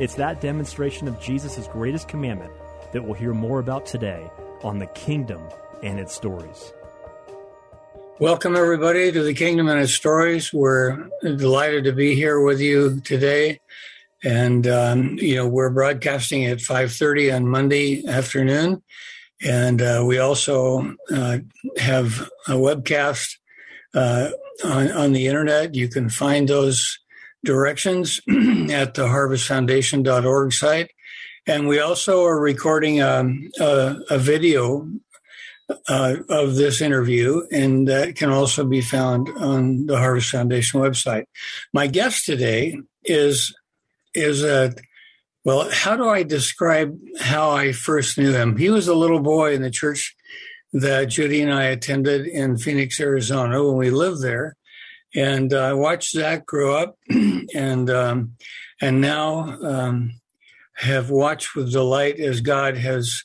It's that demonstration of Jesus' greatest commandment that we'll hear more about today on the kingdom and its stories. Welcome, everybody, to the Kingdom and its Stories. We're delighted to be here with you today. And, um, you know, we're broadcasting at 5.30 on Monday afternoon. And uh, we also uh, have a webcast uh, on, on the internet. You can find those directions at the harvestfoundation.org site. And we also are recording um, a, a, video uh, of this interview, and that can also be found on the Harvest Foundation website. My guest today is is a well. How do I describe how I first knew him? He was a little boy in the church that Judy and I attended in Phoenix, Arizona, when we lived there, and I watched Zach grow up, and um, and now um, have watched with delight as God has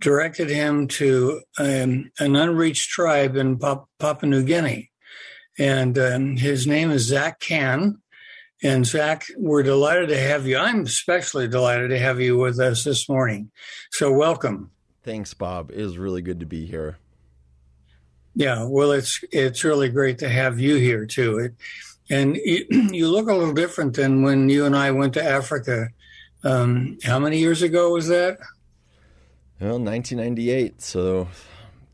directed him to um, an unreached tribe in Papua New Guinea, and um, his name is Zach Cann. And Zach, we're delighted to have you. I'm especially delighted to have you with us this morning. So welcome. Thanks, Bob. It is really good to be here. Yeah, well, it's it's really great to have you here too. It, and you, you, look a little different than when you and I went to Africa. Um, how many years ago was that? Well, 1998. So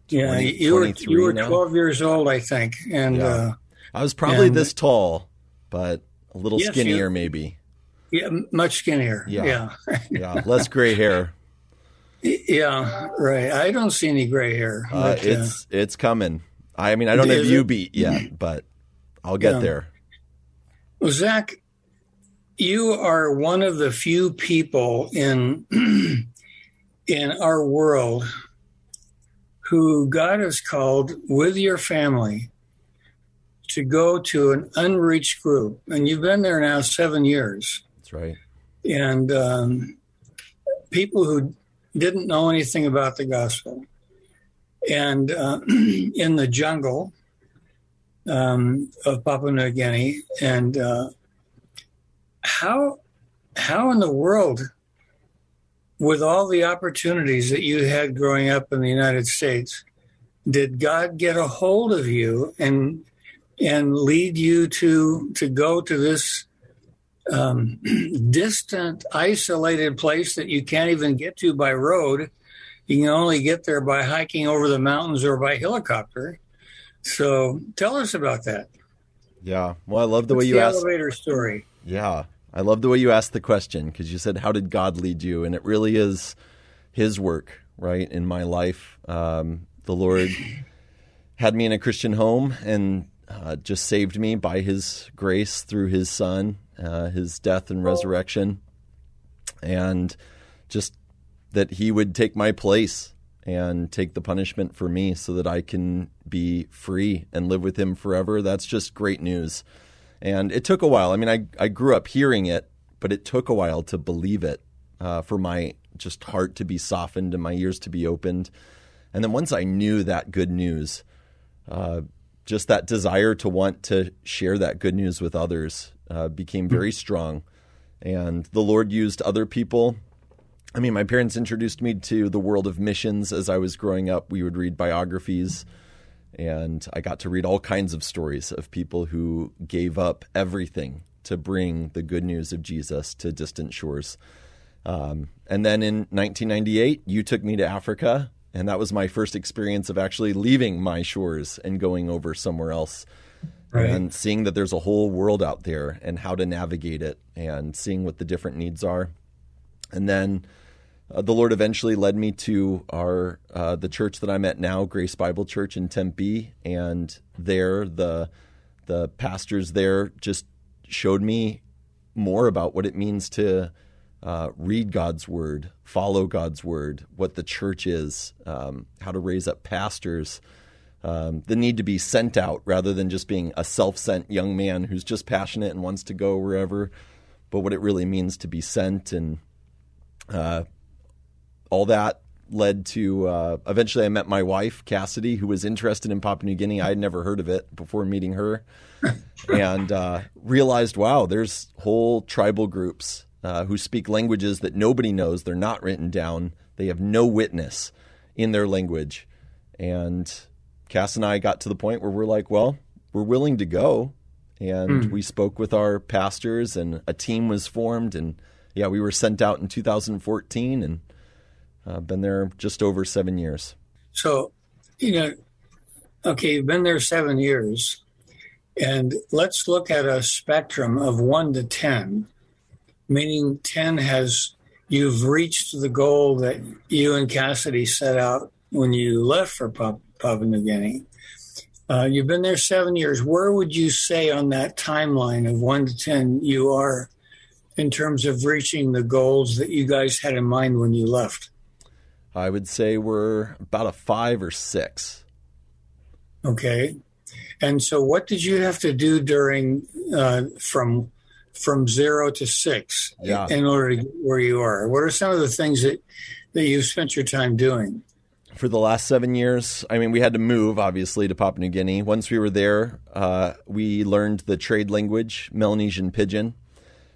20, yeah, you were you were 12 years old, I think, and yeah. uh, I was probably and, this tall, but a little yes, skinnier, maybe. Yeah, much skinnier. Yeah, yeah, yeah. less gray hair. Yeah, right. I don't see any gray hair. Uh, but, it's uh, it's coming. I mean, I don't have you it? beat yet, but I'll get yeah. there. Well, Zach, you are one of the few people in in our world who God has called with your family to go to an unreached group, and you've been there now seven years. That's right. And um, people who didn't know anything about the gospel. And uh, in the jungle um, of Papua New Guinea, and uh, how how in the world, with all the opportunities that you had growing up in the United States, did God get a hold of you and and lead you to to go to this um, distant, isolated place that you can't even get to by road. You can only get there by hiking over the mountains or by helicopter. So tell us about that. Yeah. Well, I love the What's way you the asked. elevator story. Yeah. I love the way you asked the question because you said, How did God lead you? And it really is His work, right, in my life. Um, the Lord had me in a Christian home and uh, just saved me by His grace through His Son uh, his death and resurrection, and just that he would take my place and take the punishment for me so that I can be free and live with him forever. That's just great news. And it took a while. I mean, I, I grew up hearing it, but it took a while to believe it, uh, for my just heart to be softened and my ears to be opened. And then once I knew that good news, uh, just that desire to want to share that good news with others uh, became very strong. And the Lord used other people. I mean, my parents introduced me to the world of missions as I was growing up. We would read biographies, and I got to read all kinds of stories of people who gave up everything to bring the good news of Jesus to distant shores. Um, and then in 1998, you took me to Africa, and that was my first experience of actually leaving my shores and going over somewhere else. Right. And seeing that there's a whole world out there and how to navigate it and seeing what the different needs are. And then uh, the Lord eventually led me to our uh, the church that I'm at now, Grace Bible Church in Tempe, and there the the pastors there just showed me more about what it means to uh, read God's word, follow God's word, what the church is, um, how to raise up pastors, um, the need to be sent out rather than just being a self sent young man who's just passionate and wants to go wherever, but what it really means to be sent. And uh, all that led to uh, eventually I met my wife, Cassidy, who was interested in Papua New Guinea. I had never heard of it before meeting her. and uh, realized, wow, there's whole tribal groups uh, who speak languages that nobody knows. They're not written down. They have no witness in their language. And Cass and I got to the point where we're like, well, we're willing to go. And mm. we spoke with our pastors, and a team was formed. And yeah, we were sent out in 2014 and uh, been there just over seven years. So, you know, okay, you've been there seven years. And let's look at a spectrum of one to 10 meaning 10 has you've reached the goal that you and Cassidy set out when you left for Papua New Guinea. Uh, you've been there seven years. Where would you say on that timeline of one to 10 you are in terms of reaching the goals that you guys had in mind when you left? I would say we're about a five or six. Okay. And so, what did you have to do during uh, from from zero to six yeah. in order to get where you are? What are some of the things that, that you've spent your time doing? For the last seven years, I mean, we had to move, obviously, to Papua New Guinea. Once we were there, uh, we learned the trade language, Melanesian Pidgin,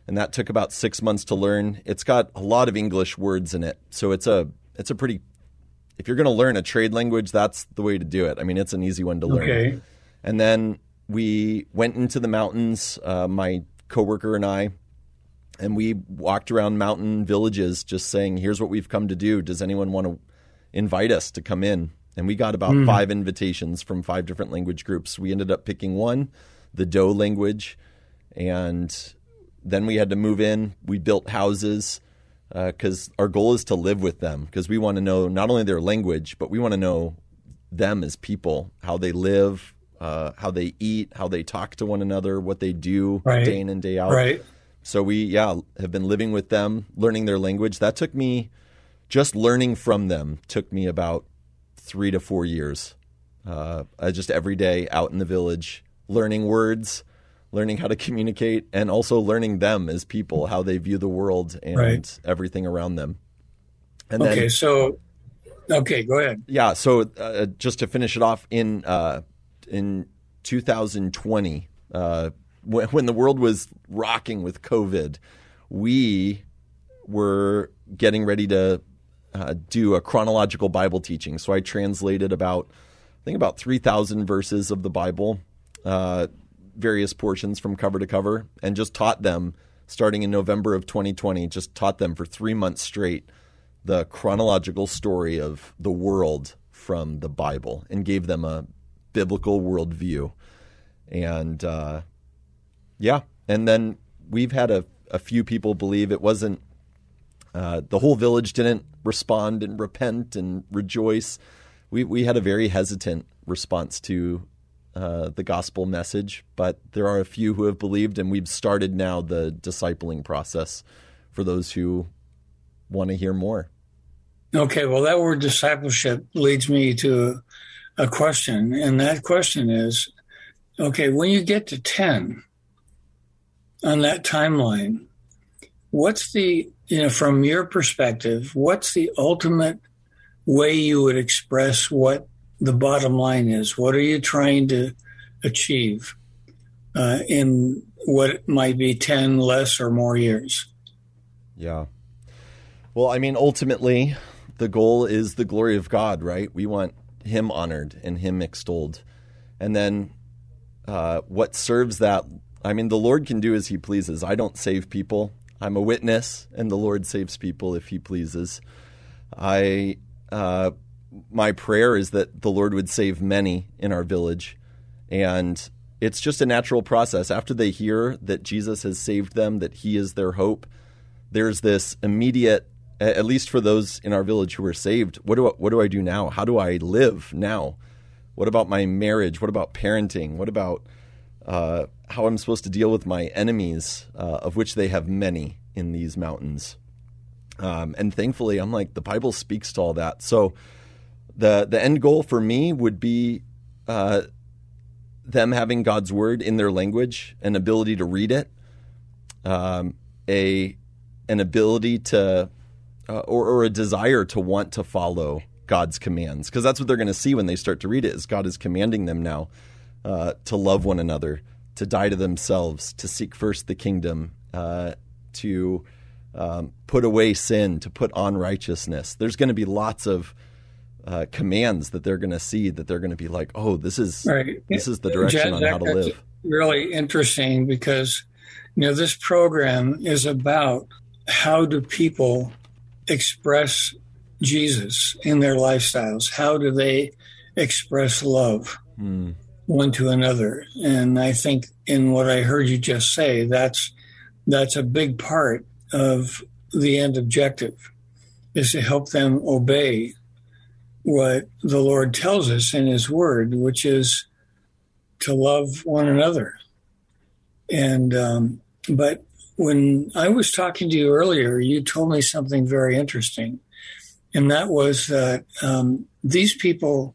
and that took about six months to learn. It's got a lot of English words in it, so it's a it's a pretty. If you're going to learn a trade language, that's the way to do it. I mean, it's an easy one to learn. Okay. And then we went into the mountains. Uh, my coworker and I, and we walked around mountain villages just saying, "Here's what we've come to do. Does anyone want to invite us to come in?" And we got about mm. five invitations from five different language groups. We ended up picking one, the Doe language, and then we had to move in. We built houses because uh, our goal is to live with them because we want to know not only their language, but we want to know them as people, how they live, uh, how they eat, how they talk to one another, what they do right. day in and day out. Right. So we, yeah, have been living with them, learning their language. That took me, just learning from them, took me about three to four years. Uh, just every day out in the village, learning words, learning how to communicate, and also learning them as people, how they view the world and right. everything around them. And okay, then, so okay, go ahead. Yeah, so uh, just to finish it off in uh, in 2020, uh, when, when the world was rocking with COVID, we were getting ready to uh, do a chronological Bible teaching. So I translated about, I think about 3,000 verses of the Bible, uh, various portions from cover to cover, and just taught them starting in November of 2020, just taught them for three months straight the chronological story of the world from the Bible and gave them a biblical worldview. And uh, yeah, and then we've had a, a few people believe it wasn't, uh, the whole village didn't respond and repent and rejoice. We, we had a very hesitant response to uh, the gospel message, but there are a few who have believed, and we've started now the discipling process for those who want to hear more. Okay, well, that word discipleship leads me to a question, and that question is okay, when you get to 10 on that timeline, what's the, you know, from your perspective, what's the ultimate way you would express what the bottom line is? What are you trying to achieve uh, in what might be 10 less or more years? Yeah. Well, I mean, ultimately, the goal is the glory of God, right? We want him honored and him extolled. And then uh, what serves that I mean, the Lord can do as He pleases. I don't save people. I'm a witness, and the Lord saves people if He pleases. I, uh, my prayer is that the Lord would save many in our village, and it's just a natural process. After they hear that Jesus has saved them, that He is their hope, there's this immediate, at least for those in our village who are saved. What do I, what do I do now? How do I live now? What about my marriage? What about parenting? What about uh, how I'm supposed to deal with my enemies, uh, of which they have many in these mountains? Um, and thankfully, I'm like the Bible speaks to all that. So the the end goal for me would be uh, them having God's word in their language, an ability to read it, um, a an ability to uh, or, or a desire to want to follow God's commands because that's what they're going to see when they start to read it is God is commanding them now uh, to love one another, to die to themselves, to seek first the kingdom, uh, to um, put away sin, to put on righteousness. There's going to be lots of uh, commands that they're going to see that they're going to be like, oh, this is right. this is the direction on how to live. Really interesting because you know this program is about how do people express Jesus in their lifestyles? How do they express love mm. One to another? And I think in what I heard you just say, that's that's a big part of the end objective is to help them obey what the Lord tells us in His Word, which is to love one another. And um, but when I was talking to you earlier, you told me something very interesting, and that was that um, these people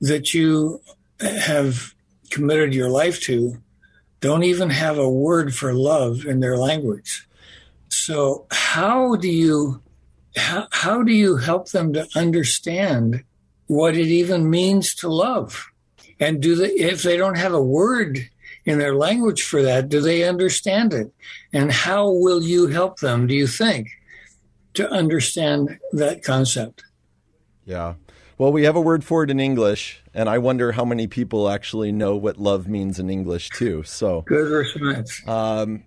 that you have committed your life to don't even have a word for love in their language. So how do you how, how do you help them to understand what it even means to love? And do they, if they don't have a word in their language for that, do they understand it? And how will you help them, do you think, to understand that concept? Yeah. Well, we have a word for it in English, and I wonder how many people actually know what love means in English too. So good response. Um,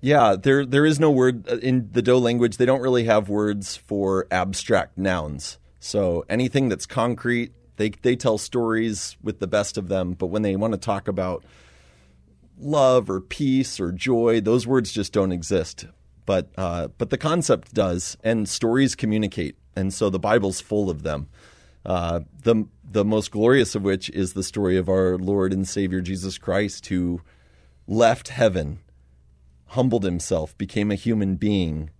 yeah, there there is no word uh, in the Dô language. They don't really have words for abstract nouns. So anything that's concrete, they they tell stories with the best of them. But when they want to talk about love or peace or joy, those words just don't exist. But uh, but the concept does, and stories communicate, and so the Bible's full of them. Uh, the the most glorious of which is the story of our Lord and Savior Jesus Christ, who left heaven humbled himself, became a human being,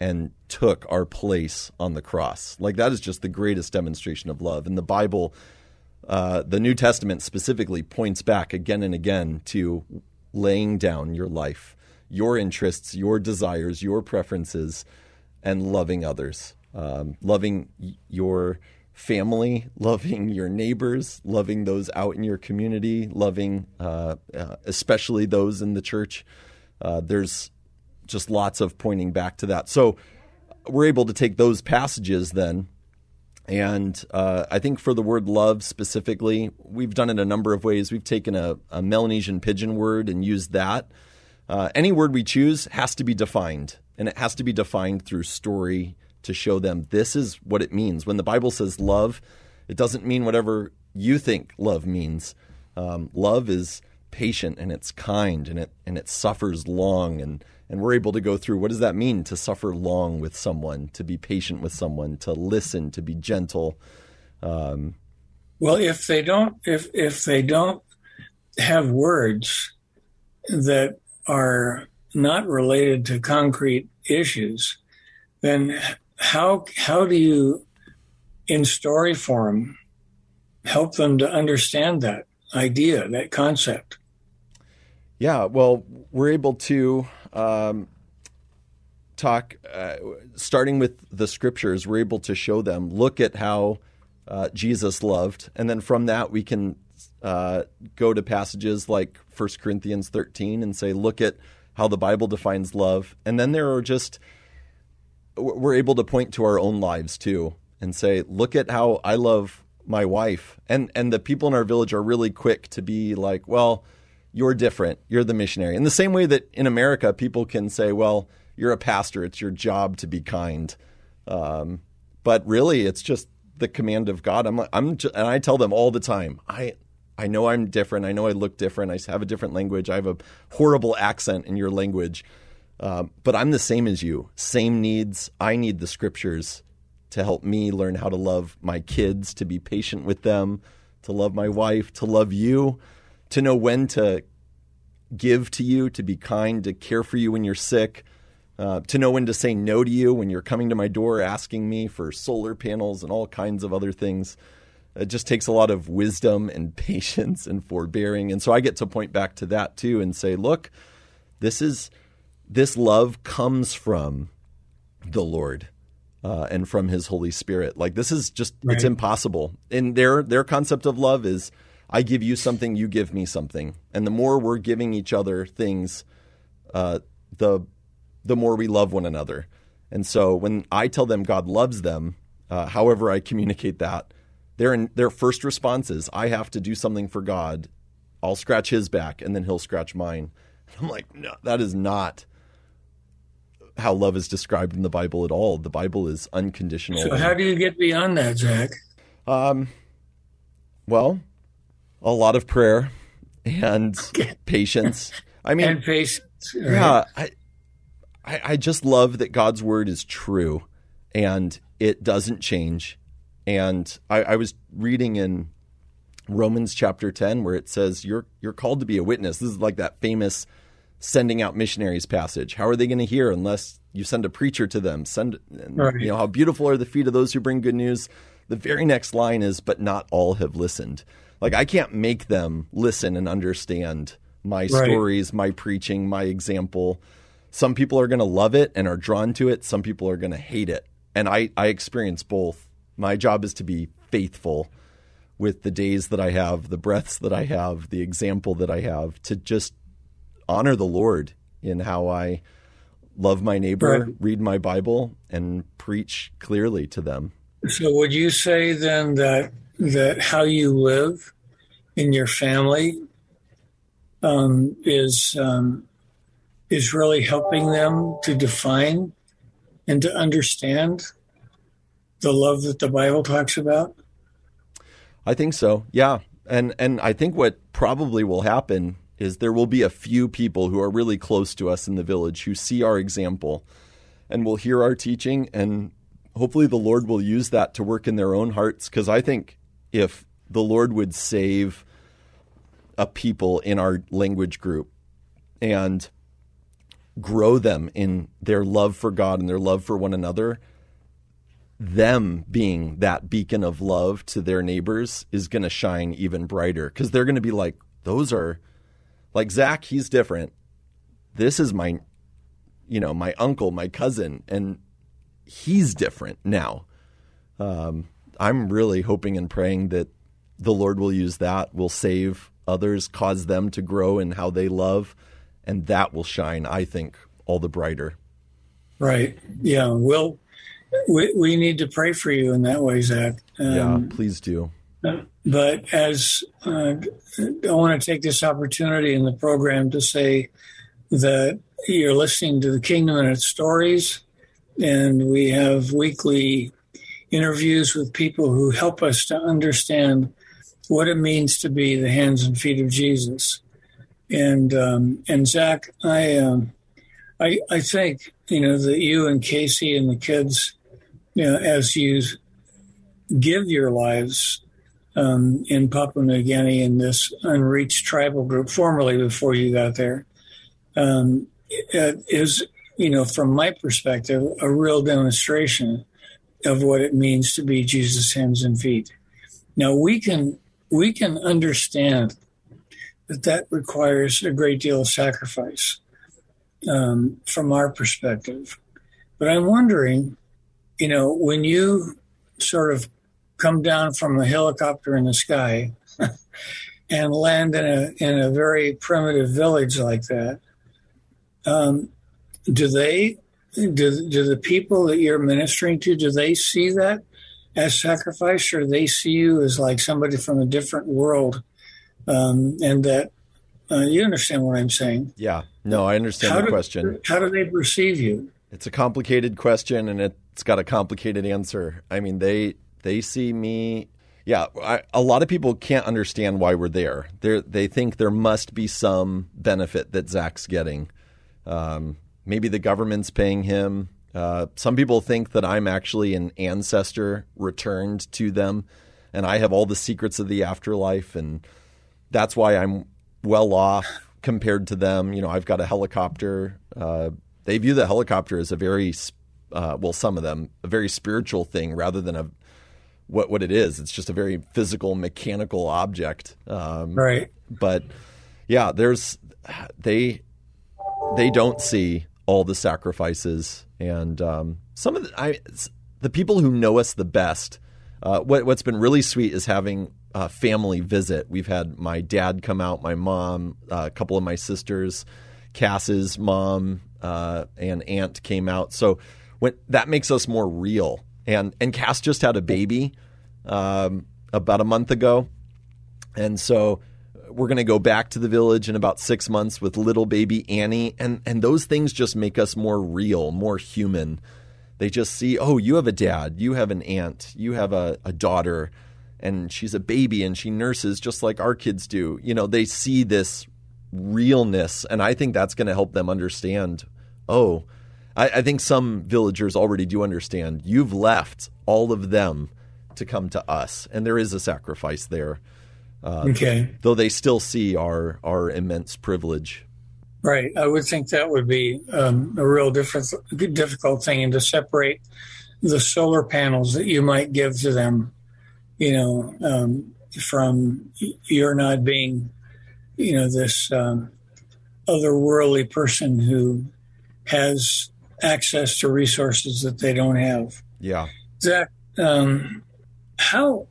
and took our place on the cross. Like that is just the greatest demonstration of love. And the Bible, uh, the New Testament specifically, points back again and again to laying down your life, your interests, your desires, your preferences, and loving others, um, loving your family, loving your neighbors, loving those out in your community, loving uh, uh, especially those in the church. Uh, there's just lots of pointing back to that. So we're able to take those passages then. And uh, I think for the word love specifically, we've done it a number of ways. We've taken a, a Melanesian pidgin word and used that. Uh, any word we choose has to be defined, and it has to be defined through story to show them this is what it means. When the Bible says love, it doesn't mean whatever you think love means. Um, love is patient and it's kind and it and it suffers long and and we're able to go through what does that mean to suffer long with someone to be patient with someone to listen to be gentle um, well if they don't if if they don't have words that are not related to concrete issues then how how do you in story form help them to understand that idea that concept yeah, well, we're able to um, talk, uh, starting with the scriptures, we're able to show them, look at how uh, Jesus loved. And then from that, we can uh, go to passages like 1 Corinthians 13 and say, look at how the Bible defines love. And then there are just, we're able to point to our own lives too and say, look at how I love my wife. And, and the people in our village are really quick to be like, well, you're different. You're the missionary. In the same way that in America, people can say, well, you're a pastor. It's your job to be kind. Um, but really, it's just the command of God. I'm, I'm, just, and I tell them all the time, I, I know I'm different. I know I look different. I have a different language. I have a horrible accent in your language. Um, but I'm the same as you. Same needs. I need the scriptures to help me learn how to love my kids, to be patient with them, to love my wife, to love you, to know when to give to you, to be kind, to care for you when you're sick, uh, to know when to say no to you when you're coming to my door asking me for solar panels and all kinds of other things. It just takes a lot of wisdom and patience and forbearing. And so I get to point back to that too and say, look, this is this love comes from the Lord uh, and from His Holy Spirit. Like this is just right. it's impossible. And their their concept of love is I give you something, you give me something, and the more we're giving each other things, uh, the the more we love one another. And so when I tell them God loves them, uh, however I communicate that, their their first response is I have to do something for God. I'll scratch His back, and then He'll scratch mine. I'm like, no, that is not how love is described in the Bible at all. The Bible is unconditional. So how do you get beyond that, Zach? Um, well, a lot of prayer and patience. I mean, and patience. Right? Yeah, I, I, I just love that God's word is true and it doesn't change. And I, I was reading in Romans chapter ten where it says you're you're called to be a witness. This is like that famous sending out missionaries passage. How are they going to hear unless you send a preacher to them? Send right. you know how beautiful are the feet of those who bring good news. The very next line is, but not all have listened. Like I can't make them listen and understand my right. stories, my preaching, my example. Some people are going to love it and are drawn to it. Some people are going to hate it. And I, I experience both. My job is to be faithful with the days that I have, the breaths that I have, the example that I have, to just honor the Lord in how I love my neighbor, right. read my Bible, and preach clearly to them. So, would you say then that that how you live in your family um, is um, is really helping them to define and to understand the love that the Bible talks about? I think so. Yeah. And and I think what probably will happen is there will be a few people who are really close to us in the village who see our example and will hear our teaching and hopefully the Lord will use that to work in their own hearts because I think if the Lord would save a people in our language group and grow them in their love for God and their love for one another, them being that beacon of love to their neighbors is going to shine even brighter because they're going to be like, those are like Zach, he's different. This is my, you know, my uncle, my cousin, and he's different now. Um, I'm really hoping and praying that the Lord will use that, will save others, cause them to grow in how they love, and that will shine, I think, all the brighter. Right. Yeah. Well, we, we need to pray for you in that way, Zach. Um, yeah, please do. But as uh, I want to take this opportunity in the program to say that you're listening to the Kingdom and its stories, and we have weekly interviews with people who help us to understand what it means to be the hands and feet of Jesus. And um, and Zach, I um, I I think you know that you and Casey and the kids, you know, as you give your lives um, in Papua New Guinea in this unreached tribal group, formerly before you got there, um, is, you know, from my perspective, a real demonstration of what it means to be Jesus' hands and feet. Now we can we can understand that that requires a great deal of sacrifice um, from our perspective, but I'm wondering, you know, when you sort of come down from a helicopter in the sky and land in a in a very primitive village like that, um, do they do, do the people that you're ministering to do they see that as sacrifice, or they see you as like somebody from a different world, um, and that Uh, you understand what I'm saying? Yeah. No, I understand How the do- question. How do they perceive you? It's a complicated question and it's got a complicated answer. I mean, they they see me. Yeah, I, a lot of people can't understand why we're there. They they think there must be some benefit that Zach's getting. Um, maybe the government's paying him. Uh, some people think that I'm actually an ancestor returned to them, and I have all the secrets of the afterlife, and that's why I'm well off compared to them. You know, I've got a helicopter. Uh, they view the helicopter as a very, uh, well, some of them, a very spiritual thing rather than a what what it is. It's just a very physical, mechanical object. Um, Right. but yeah, there's they they don't see all the sacrifices and um, some of the I, the people who know us the best. Uh, what what's been really sweet is having a family visit. We've had my dad come out, my mom, uh, a couple of my sisters, Cass's mom uh, and aunt came out. So when that makes us more real. And and Cass just had a baby um, about a month ago, and so we're going to go back to the village in about six months with little baby Annie, and and those things just make us more real, more human. They just see, oh, you have a dad, you have an aunt, you have a, a daughter, and she's a baby and she nurses just like our kids do. You know, they see this realness, and I think that's going to help them understand. Oh, I, I think some villagers already do understand. You've left all of them to come to us, and there is a sacrifice there Okay. though they still see our our immense privilege. Right. I would think that would be um, a real different, difficult thing, and to separate the solar panels that you might give to them, you know, um, from you're not being, you know, this um, otherworldly person who has access to resources that they don't have. Yeah. Zach, um, how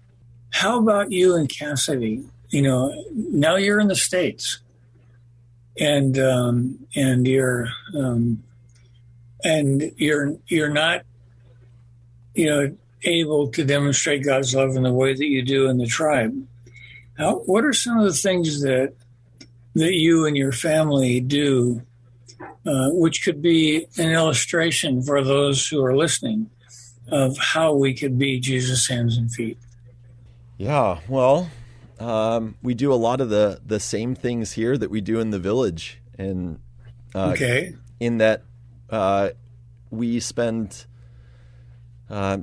how about you and Cassidy? You know, now you're in the states, and um, and you're um, and you're you're not, you know, able to demonstrate God's love in the way that you do in the tribe. How, what are some of the things that that you and your family do, uh, which could be an illustration for those who are listening? of how we could be Jesus' hands and feet. Yeah. Well, um, we do a lot of the the same things here that we do in the village, and uh, Okay. in that uh, we spend uh,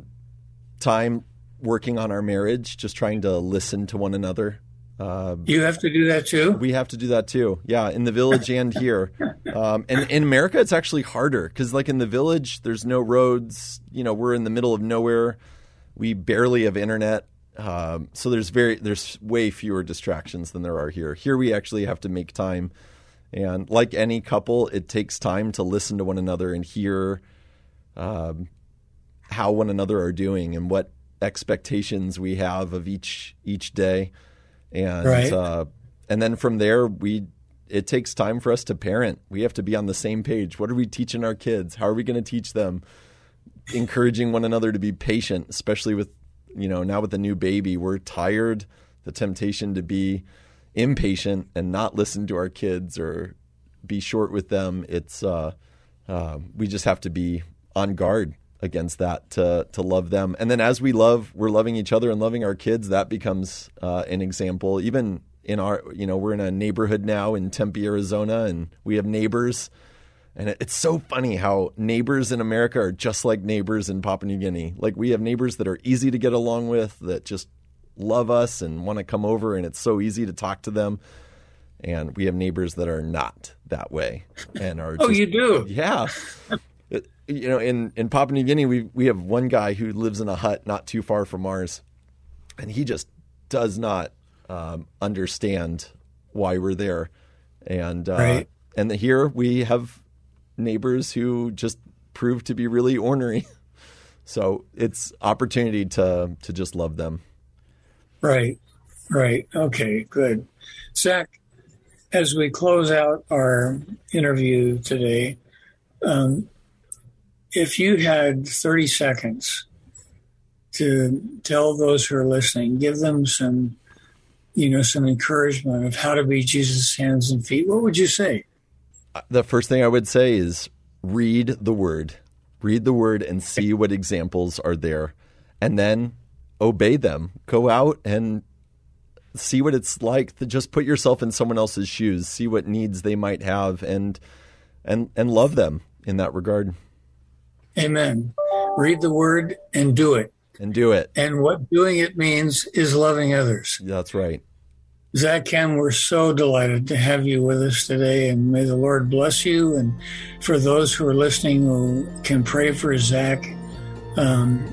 time working on our marriage, just trying to listen to one another. Uh, You have to do that too? we have to do that too. Yeah, in the village and here. Um, and in America, it's actually harder because, like in the village, there's no roads. You know, we're in the middle of nowhere. We barely have internet. Um, so there's very there's way fewer distractions than there are here. Here, we actually have to make time. And like any couple, it takes time to listen to one another and hear um, how one another are doing and what expectations we have of each each day and Right. uh, and then from there we it takes time for us to parent. We have to be on the same page. What are we teaching our kids? How are we going to teach them? Encouraging one another to be patient especially with you know now with a new baby we're tired. The temptation to be impatient and not listen to our kids or be short with them it's uh, uh, we just have to be on guard against that to to love them. And then as we love we're loving each other and loving our kids that becomes uh, an example. Even in our you know we're in a neighborhood now in Tempe Arizona and we have neighbors. And it- it's so funny how neighbors in America are just like neighbors in Papua New Guinea. Like we have neighbors that are easy to get along with that just love us and want to come over and it's so easy to talk to them. And we have neighbors that are not that way and are Oh, just you do? yeah. You know, in, in Papua New Guinea, we, we have one guy who lives in a hut not too far from ours, and he just does not um, understand why we're there. And uh, Right. and here we have neighbors who just prove to be really ornery. So it's opportunity to to just love them. Right. Right. Okay, good. Zach, as we close out our interview today, um, if you had 30 seconds to tell those who are listening, give them some you know, some encouragement of how to be Jesus' hands and feet, what would you say? Uh, the first thing I would say is read the word. Read the word and see what examples are there. And then obey them. Go out and see what it's like to just put yourself in someone else's shoes, see what needs they might have and and and love them in that regard. Amen. Read the word and do it. And do it. And what doing it means is loving others. That's right. Zach Cann, we're so delighted to have you with us today, and may the Lord bless you. And for those who are listening who can pray for Zach, um,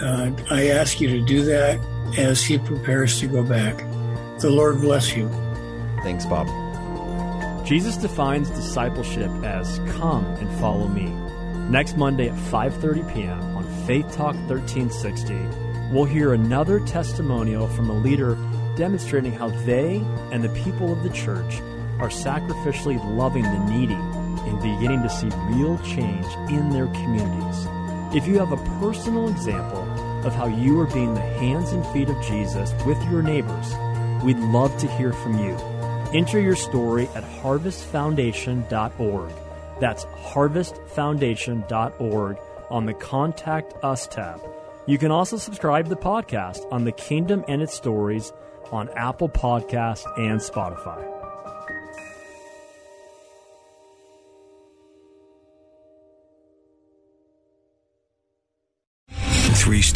uh, I ask you to do that as he prepares to go back. The Lord bless you. Thanks, Bob. Jesus defines discipleship as come and follow me. Next Monday at 5:30 p.m. on Faith Talk 1360, we'll hear another testimonial from a leader demonstrating how they and the people of the church are sacrificially loving the needy and beginning to see real change in their communities. If you have a personal example of how you are being the hands and feet of Jesus with your neighbors, we'd love to hear from you. Enter your story at harvestfoundation.org. That's harvestfoundation.org on the Contact Us tab. You can also subscribe to the podcast on the Kingdom and its Stories on Apple Podcast and Spotify.